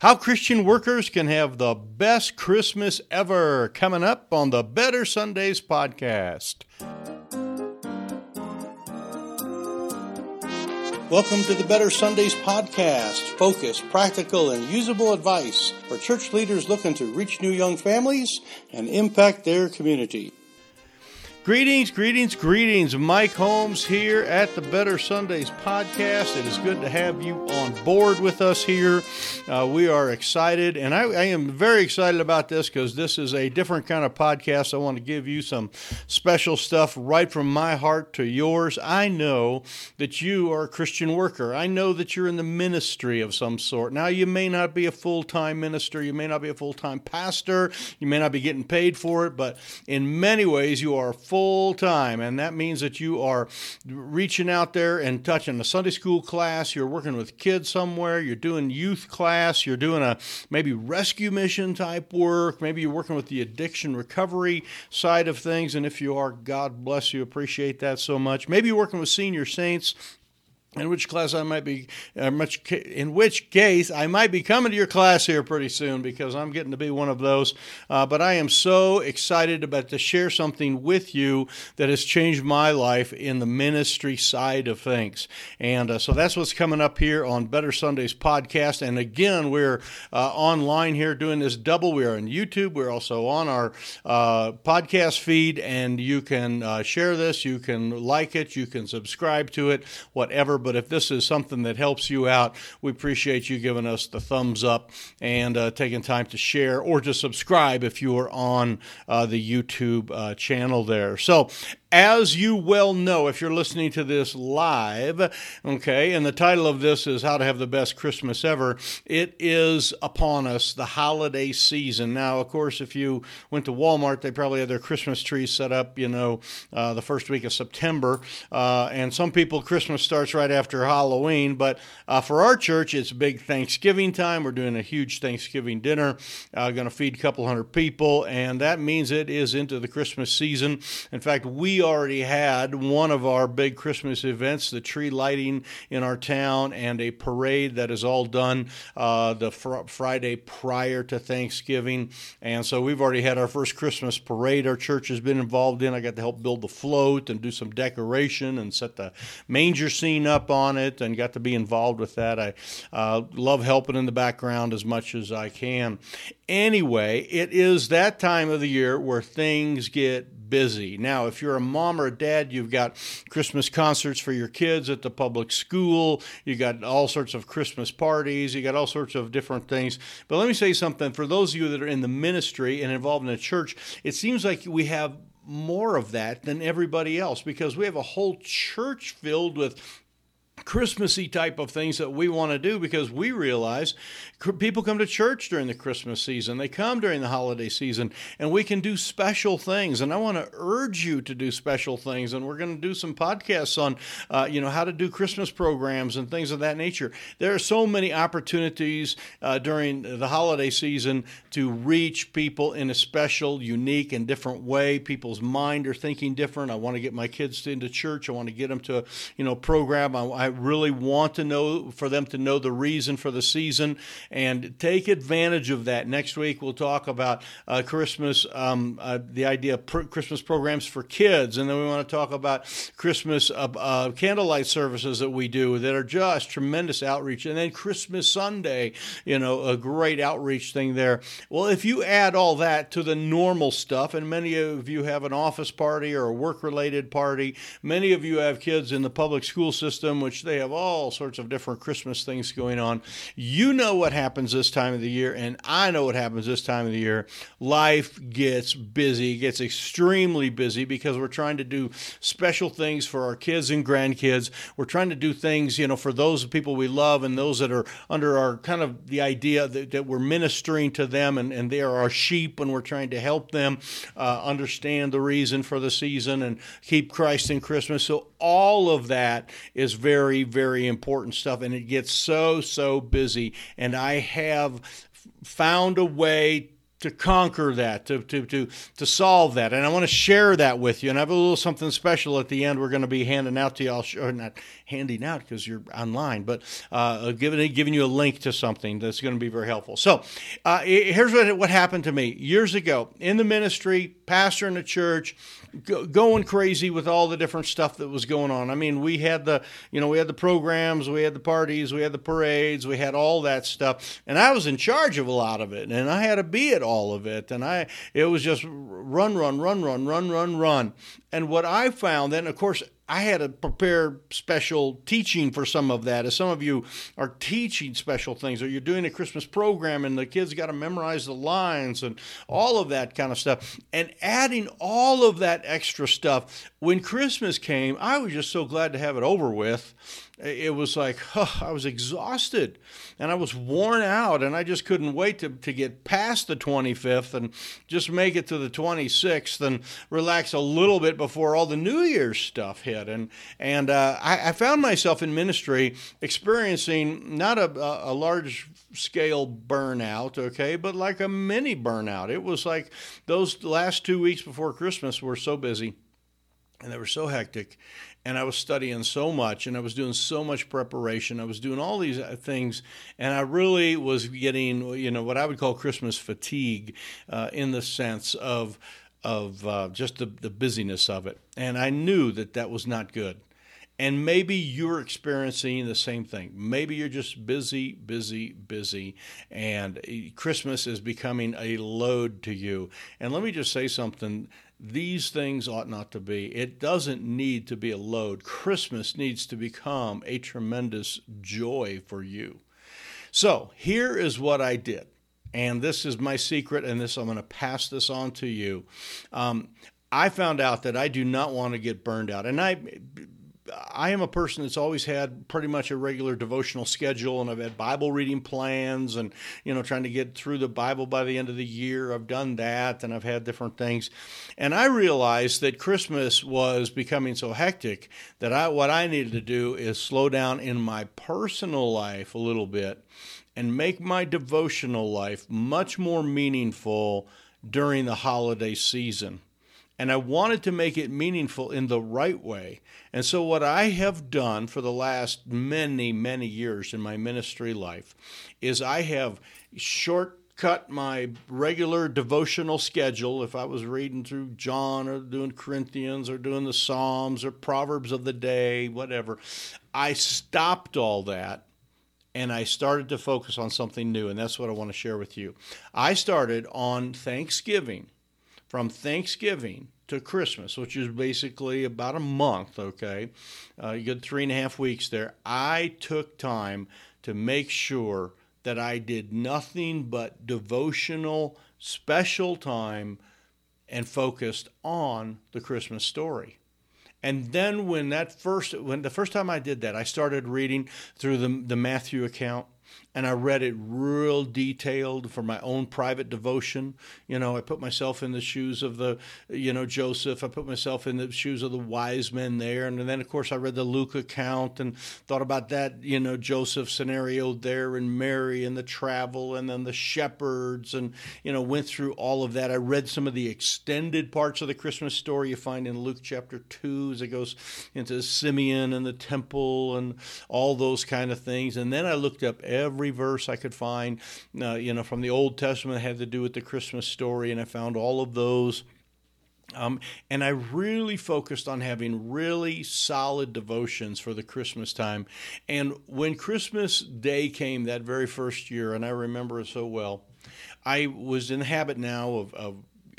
How Christian workers can have the best Christmas ever coming up on the Better Sundays podcast. Welcome to the Better Sundays podcast. Focus, practical, and usable advice for church leaders looking to reach new young families and impact their community. Greetings, greetings, greetings. Mike Holmes here at the Better Sundays podcast. It is good to have you on board with us here. Uh, we are excited, and I, I am very excited about this because this is a different kind of podcast. I want to give you some special stuff right from my heart to yours. I know that you are a Christian worker, I know that you're in the ministry of some sort. Now, you may not be a full time minister, you may not be a full time pastor, you may not be getting paid for it, but in many ways, you are full time. And that means that you are reaching out there and touching a Sunday school class, you're working with kids somewhere, you're doing youth class, you're doing a maybe rescue mission type work, maybe you're working with the addiction recovery side of things. And if you are, God bless you, appreciate that so much. Maybe you're working with senior saints in which class I might be, uh, much, in which case I might be coming to your class here pretty soon because I'm getting to be one of those. Uh, but I am so excited about to share something with you that has changed my life in the ministry side of things. And uh, so that's what's coming up here on Better Sundays podcast. And again, we're uh, online here doing this double. We are on YouTube. We're also on our uh, podcast feed, and you can uh, share this. You can like it. You can subscribe to it. Whatever but if this is something that helps you out, we appreciate you giving us the thumbs up and uh, taking time to share or to subscribe if you are on uh, the YouTube uh, channel there. So, as you well know, if you're listening to this live, okay, and the title of this is How to Have the Best Christmas Ever, it is upon us, the holiday season. Now, of course, if you went to Walmart, they probably had their Christmas trees set up, you know, uh, the first week of September. Uh, and some people, Christmas starts right after Halloween. But uh, for our church, it's big Thanksgiving time. We're doing a huge Thanksgiving dinner, uh, going to feed a couple hundred people, and that means it is into the Christmas season. In fact, we already had one of our big Christmas events, the tree lighting in our town, and a parade that is all done uh, the fr- Friday prior to Thanksgiving. And so we've already had our first Christmas parade our church has been involved in. I got to help build the float and do some decoration and set the manger scene up on it and got to be involved with that. I uh, love helping in the background as much as I can. Anyway, it is that time of the year where things get busy. Now, if you're a mom or a dad, you've got Christmas concerts for your kids at the public school, You've got all sorts of Christmas parties, you got all sorts of different things. But let me say something for those of you that are in the ministry and involved in the church, it seems like we have more of that than everybody else because we have a whole church filled with Christmassy type of things that we want to do because we realize people come to church during the Christmas season, they come during the holiday season, and we can do special things. And I want to urge you to do special things. And we're going to do some podcasts on, uh, you know, how to do Christmas programs and things of that nature. There are so many opportunities uh, during the holiday season to reach people in a special, unique, and different way. People's mind are thinking different. I want to get my kids into church. I want to get them to, you know, program. I, I really want to know for them to know the reason for the season and take advantage of that. Next week we'll talk about uh, Christmas, um, uh, the idea of pr- Christmas programs for kids, and then we want to talk about Christmas uh, uh, candlelight services that we do that are just tremendous outreach, and then Christmas Sunday, you know, a great outreach thing there. Well, if you add all that to the normal stuff, and many of you have an office party or a work-related party, many of you have kids in the public school system, which they have all sorts of different Christmas things going on. You know what happens this time of the year, and I know what happens this time of the year. Life gets busy, gets extremely busy because we're trying to do special things for our kids and grandkids. We're trying to do things, you know, for those people we love and those that are under our kind of the idea that, that we're ministering to them and, and they are our sheep and we're trying to help them uh, understand the reason for the season and keep Christ in Christmas. So all of that is very very, very important stuff. And it gets so, so busy. And I have found a way to conquer that, to, to, to, to solve that. And I want to share that with you. And I have a little something special at the end we're going to be handing out to you. I'll show, not handing out because you're online, but uh, giving giving you a link to something that's going to be very helpful. So, uh, here's what what happened to me years ago in the ministry, pastor in the church, go, going crazy with all the different stuff that was going on. I mean, we had the you know we had the programs, we had the parties, we had the parades, we had all that stuff, and I was in charge of a lot of it, and I had to be at all of it, and I it was just run, run, run, run, run, run, run. And what I found then, of course, I had to prepare special teaching for some of that. As some of you are teaching special things, or you're doing a Christmas program and the kids got to memorize the lines and all of that kind of stuff. And adding all of that extra stuff, when Christmas came, I was just so glad to have it over with it was like huh, I was exhausted and I was worn out and I just couldn't wait to, to get past the 25th and just make it to the 26th and relax a little bit before all the New Year's stuff hit. And, and uh, I, I, found myself in ministry experiencing not a, a large scale burnout, okay, but like a mini burnout. It was like those last two weeks before Christmas were so busy and they were so hectic and I was studying so much and I was doing so much preparation. I was doing all these uh, things, and I really was getting, you know, what I would call Christmas fatigue uh, in the sense of of uh, just the, the busyness of it. And I knew that that was not good. And maybe you're experiencing the same thing. Maybe you're just busy, busy, busy, and uh, Christmas is becoming a load to you. And let me just say something these things ought not to be. It doesn't need to be a load. Christmas needs to become a tremendous joy for you. So here is what I did. And this is my secret, and this I'm going to pass this on to you. Um, I found out that I do not want to get burned out. And I I am a person that's always had pretty much a regular devotional schedule, and I've had Bible reading plans, and you know, trying to get through the Bible by the end of the year. I've done that, and I've had different things, and I realized that Christmas was becoming so hectic that I what I needed to do is slow down in my personal life a little bit, and make my devotional life much more meaningful during the holiday season and I wanted to make it meaningful in the right way. And so, what I have done for the last many, many years in my ministry life is I have shortcut my regular devotional schedule. If I was reading through John or doing Corinthians or doing the Psalms or Proverbs of the day, whatever, I stopped all that and I started to focus on something new. And that's what I want to share with you. I started on Thanksgiving from Thanksgiving to Christmas, which is basically about a month, okay? Uh, you get three and a half weeks there. I took time to make sure that I did nothing but devotional, special time and focused on the Christmas story. And then when that first when the first time I did that, I started reading through the the Matthew account and I read it real detailed for my own private devotion. You know, I put myself in the shoes of the, you know, Joseph. I put myself in the shoes of the wise men there. And then, of course, I read the Luke account and thought about that, you know, Joseph scenario there and Mary and the travel and then the shepherds and, you know, went through all of that. I read some of the extended parts of the Christmas story you find in Luke chapter 2 as it goes into Simeon and the temple and all those kind of things. And then I looked up every verse I could find, uh, you know, from the Old Testament had to do with the Christmas story, and I found all of those. Um, and I really focused on having really solid devotions for the Christmas time. And when Christmas Day came that very first year, and I remember it so well, I was in the habit now of, of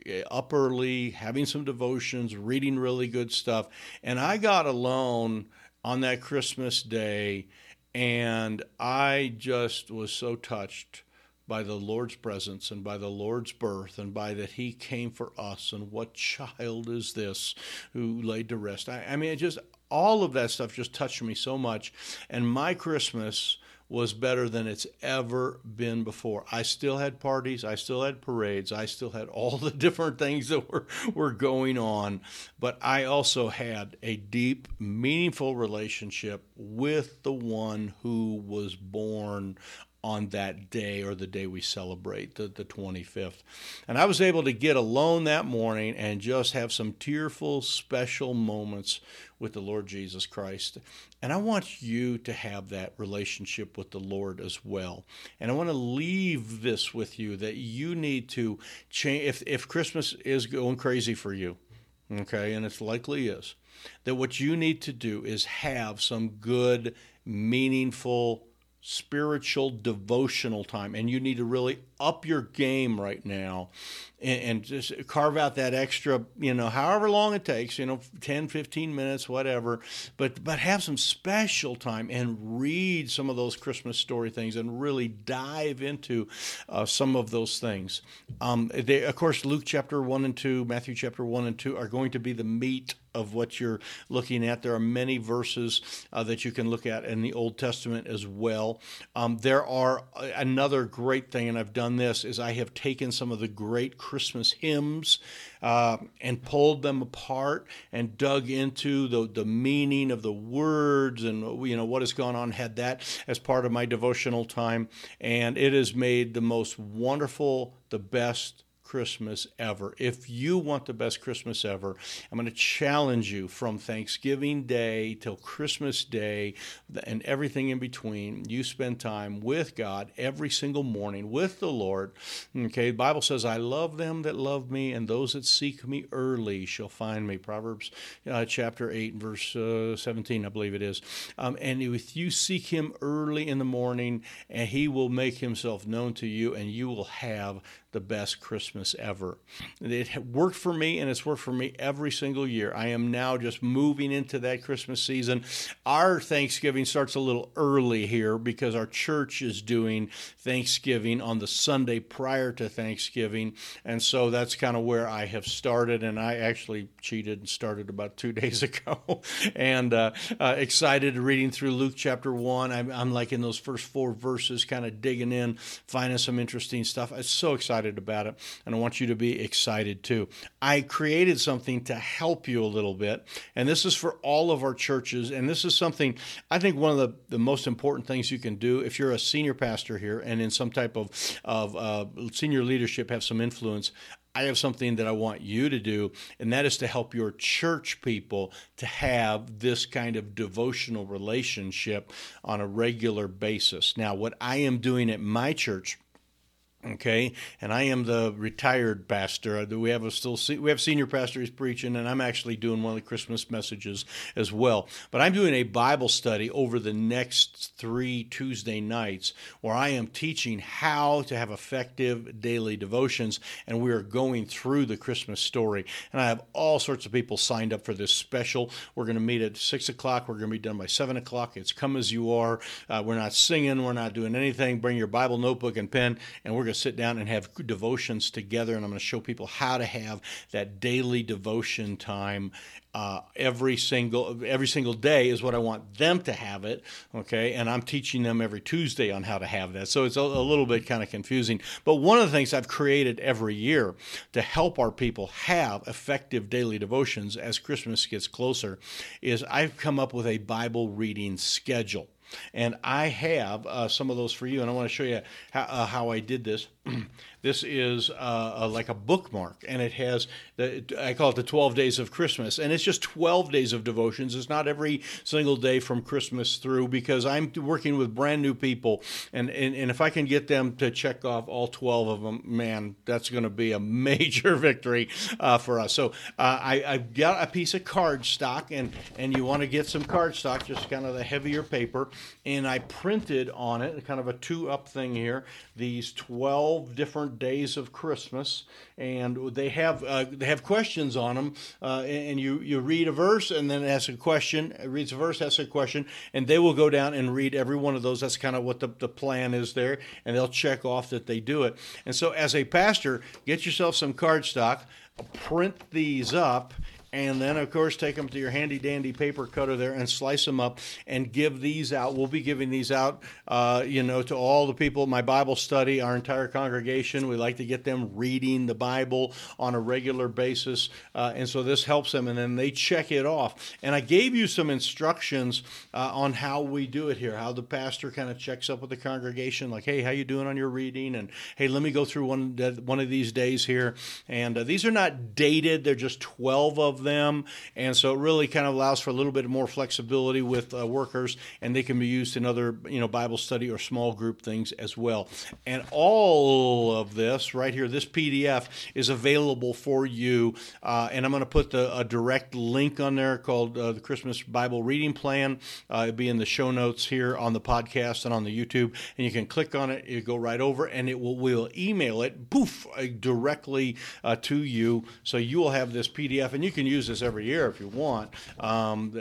uh, up early, having some devotions, reading really good stuff. And I got alone on that Christmas day and I just was so touched by the Lord's presence and by the Lord's birth and by that He came for us. And what child is this who laid to rest? I, I mean, it just all of that stuff just touched me so much. And my Christmas was better than it's ever been before. I still had parties, I still had parades, I still had all the different things that were, were going on, but I also had a deep, meaningful relationship with the one who was born on that day or the day we celebrate, the, the 25th. And I was able to get alone that morning and just have some tearful, special moments with the Lord Jesus Christ. And I want you to have that relationship with the Lord as well. And I want to leave this with you that you need to change. If, if Christmas is going crazy for you, okay, and it likely is, that what you need to do is have some good, meaningful, spiritual devotional time and you need to really up your game right now and, and, just carve out that extra you know however long it takes you know 10 15 minutes whatever but but have some special time and read some of those christmas story things and really dive into uh, some of those things um, they, of course luke chapter 1 and 2 matthew chapter 1 and 2 are going to be the meat of what you're looking at. There are many verses uh, that you can look at in the Old Testament as well. Um, there are another great thing, and I've done this, is I have taken some of the great Christmas hymns uh, and pulled them apart and dug into the, the meaning of the words and you know what has gone on. Had that as part of my devotional time, and it has made the most wonderful, the best Christmas ever. If you want the best Christmas ever, I'm going to challenge you from Thanksgiving Day till Christmas Day and everything in between. You spend time with God every single morning with the Lord. Okay, the Bible says, I love them that love me, and those that seek me early shall find me. Proverbs uh, chapter 8, verse uh, 17, I believe it is. Um, and if you seek him early in the morning, and he will make himself known to you, and you will have the best Christmas ever. It worked for me and it's worked for me every single year. I am now just moving into that Christmas season. Our Thanksgiving starts a little early here because our church is doing Thanksgiving on the Sunday prior to Thanksgiving. And so that's kind of where I have started. And I actually cheated and started about two days ago. and uh, uh, excited reading through Luke chapter 1. I'm, I'm like in those first four verses, kind of digging in, finding some interesting stuff. I'm so excited excited about it, and I want you to be excited too. I created something to help you a little bit, and this is for all of our churches. And this is something I think one of the, the most important things you can do if you're a senior pastor here and in some type of, of uh, senior leadership have some influence. I have something that I want you to do, and that is to help your church people to have this kind of devotional relationship on a regular basis. Now, what I am doing at my church okay? And i am the retired pastor. We have a still we have senior pastor who's preaching and i'm actually doing one of the christmas messages as well. But i'm doing a bible study over the next three tuesday nights where i am teaching how to have effective daily devotions and we are going through the christmas story. And i have all sorts of people signed up for this special. We're going to meet at six o'clock. We're going to be done by seven o'clock. It's come as you are. Uh, we're not singing. We're not doing anything. Bring your bible notebook and pen and we're going sit down and have devotions together, and I'm going to show people how to have that daily devotion time uh, every single every single day is what I want them to have it. Okay, and I'm teaching them every Tuesday on how to have that. So it's a, a little bit kind of confusing. But one of the things I've created every year to help our people have effective daily devotions as Christmas gets closer is I've come up with a Bible reading schedule. And I have uh, some of those for you, and I want to show you how, uh, how I did this. This is uh, a, like a bookmark, and it has the I call it the 12 days of Christmas, and it's just 12 days of devotions. It's not every single day from Christmas through because I'm working with brand new people, and and, and if I can get them to check off all 12 of them, man, that's going to be a major victory uh, for us. So uh, I I've got a piece of card stock, and and you want to get some card stock, just kind of the heavier paper, and I printed on it kind of a two up thing here these 12 different days of Christmas, and they have uh, they have questions on them. Uh, and you you read a verse, and then it asks a question. It reads a verse, asks a question, and they will go down and read every one of those. That's kind of what the, the plan is there, and they'll check off that they do it. And so, as a pastor, get yourself some cardstock, print these up and then of course take them to your handy dandy paper cutter there and slice them up and give these out. We'll be giving these out, uh, you know, to all the people. My Bible study, our entire congregation. We like to get them reading the Bible on a regular basis, uh, and so this helps them. And then they check it off. And I gave you some instructions uh, on how we do it here. How the pastor kind of checks up with the congregation, like, "Hey, how you doing on your reading?" And "Hey, let me go through one one of these days here." And uh, these are not dated; they're just twelve of them. And so it really kind of allows for a little bit more flexibility with uh, workers, and they can be used in other, you know, Bible study or small group things as well. And all of this right here, this PDF is available for you. Uh, and I'm going to put the, a direct link on there called uh, the Christmas Bible Reading Plan. Uh, it'll be in the show notes here on the podcast and on the YouTube. And you can click on it, you go right over, and it will will email it, poof, directly uh, to you. So you will have this PDF, and you can use this every year if you want. Um,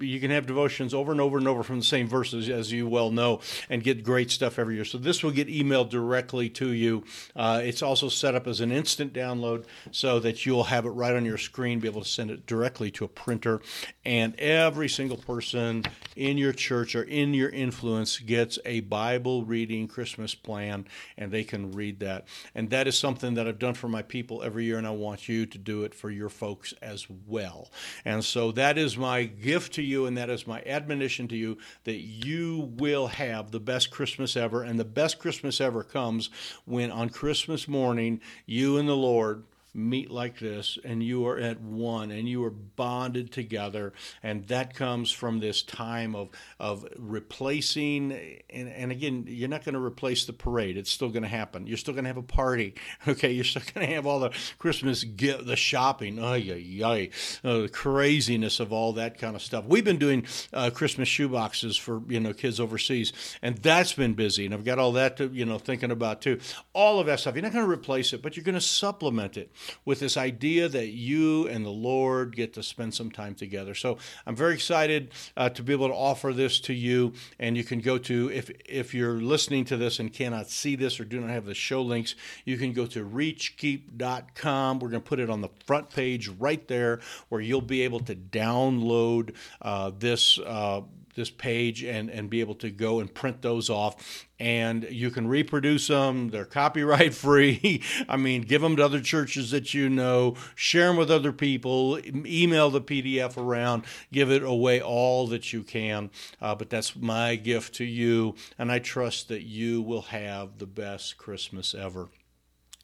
you can have devotions over and over and over from the same verses, as you well know, and get great stuff every year. So this will get emailed directly to you. Uh, it's also set up as an instant download so that you'll have it right on your screen, be able to send it directly to a printer. And every single person in your church or in your influence gets a Bible reading Christmas plan, and they can read that. And that is something that I've done for my people every year, and I want you to do it for your folks as well. And so that is my gift to you, and that is my admonition to you that you will have the best Christmas ever. And the best Christmas ever comes when on Christmas morning, you and the Lord meet like this and you are at one and you are bonded together and that comes from this time of of replacing and, and again you're not going to replace the parade. It's still going to happen. You're still going to have a party okay? You're still going to have all the christmas gift the shopping oh yeah uh, the craziness of all that kind of stuff. We've been doing uh, christmas shoe boxes for you know kids overseas and that's been busy and i've got all that to you know thinking about too. All of that stuff. You're not going to replace it but you're going to supplement it with this idea that you and the Lord get to spend some time together. So I'm very excited uh, to be able to offer this to you. And you can go to, if, if you're listening to this and cannot see this or do not have the show links, you can go to reachkeep.com. We're going to put it on the front page right there where you'll be able to download uh, this. Uh, this page and, and be able to go and print those off. And you can reproduce them. They're copyright free. I mean, give them to other churches that you know, share them with other people, email the PDF around, give it away all that you can. Uh, but that's my gift to you. And I trust that you will have the best Christmas ever.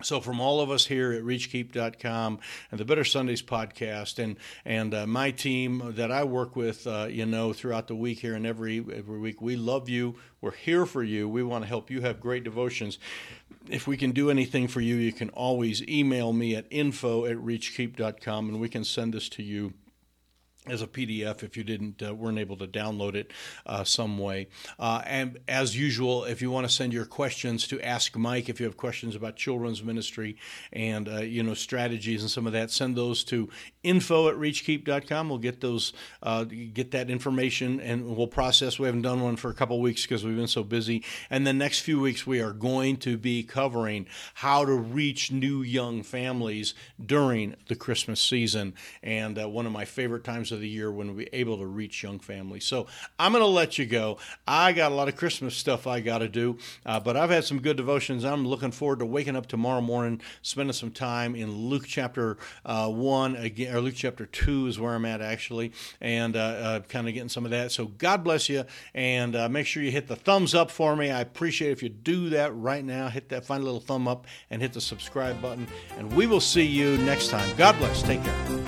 So, from all of us here at ReachKeep.com and the Better Sundays podcast, and and uh, my team that I work with, uh, you know, throughout the week here and every every week, we love you. We're here for you. We want to help you have great devotions. If we can do anything for you, you can always email me at info at ReachKeep.com, and we can send this to you as a PDF if you didn't uh, weren't able to download it uh, some way. Uh, and as usual, if you want to send your questions to Ask Mike, if you have questions about children's ministry and uh, you know strategies and some of that, send those to info at reachkeep.com. We'll get those uh, get that information and we'll process. We haven't done one for a couple weeks because we've been so busy. And the next few weeks we are going to be covering how to reach new young families during the Christmas season. And uh, one of my favorite times of the year when we're able to reach young families. So I'm going to let you go. I got a lot of Christmas stuff I got to do, uh, but I've had some good devotions. I'm looking forward to waking up tomorrow morning, spending some time in Luke chapter uh, 1, again, or Luke chapter 2 is where I'm at actually, and uh, uh kind of getting some of that. So God bless you, and uh, make sure you hit the thumbs up for me. I appreciate if you do that right now. Hit that, find a little thumb up, and hit the subscribe button, and we will see you next time. God bless. Take care.